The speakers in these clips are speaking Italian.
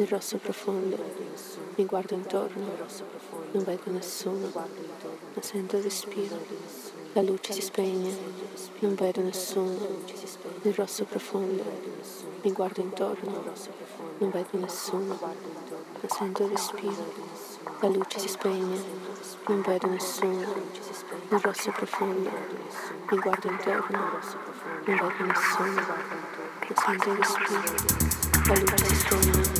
nel rosso profondo. Mi guardo intorno, non vedo nessuno, ma sento il respiro. La luce si spegne, non vedo nessuno, nel rosso profondo. Mi guardo intorno, non vedo nessuno, ma sento il respiro. La luce si spegne, non vedo nessuno, nel rosso profondo. Mi guardo intorno, non vedo nessuno, ma sento il respiro. La luce si spegne.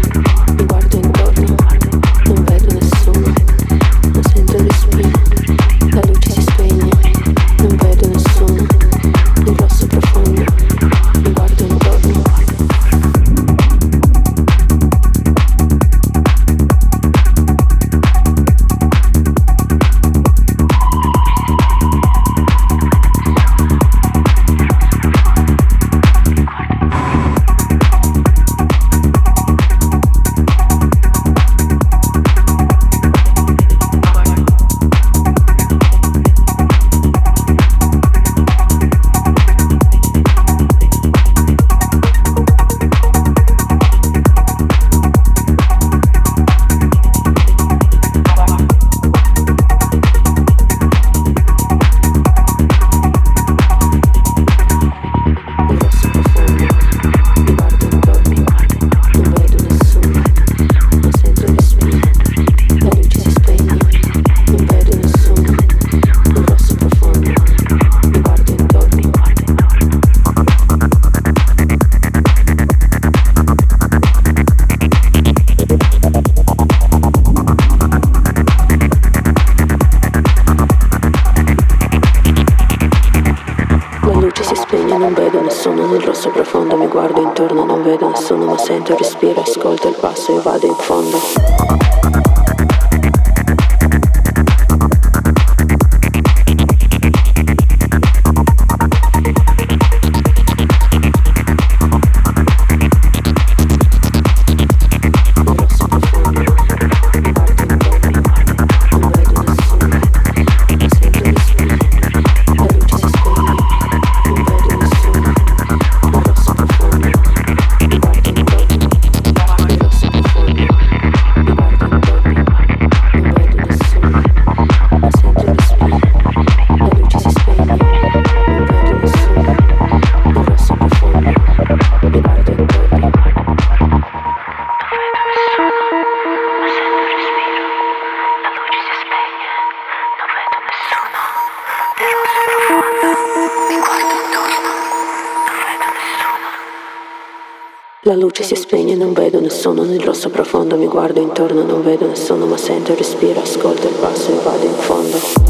guardo intorno, non vedo nessuno, ma sento il respiro, ascolto il passo e vado in fondo.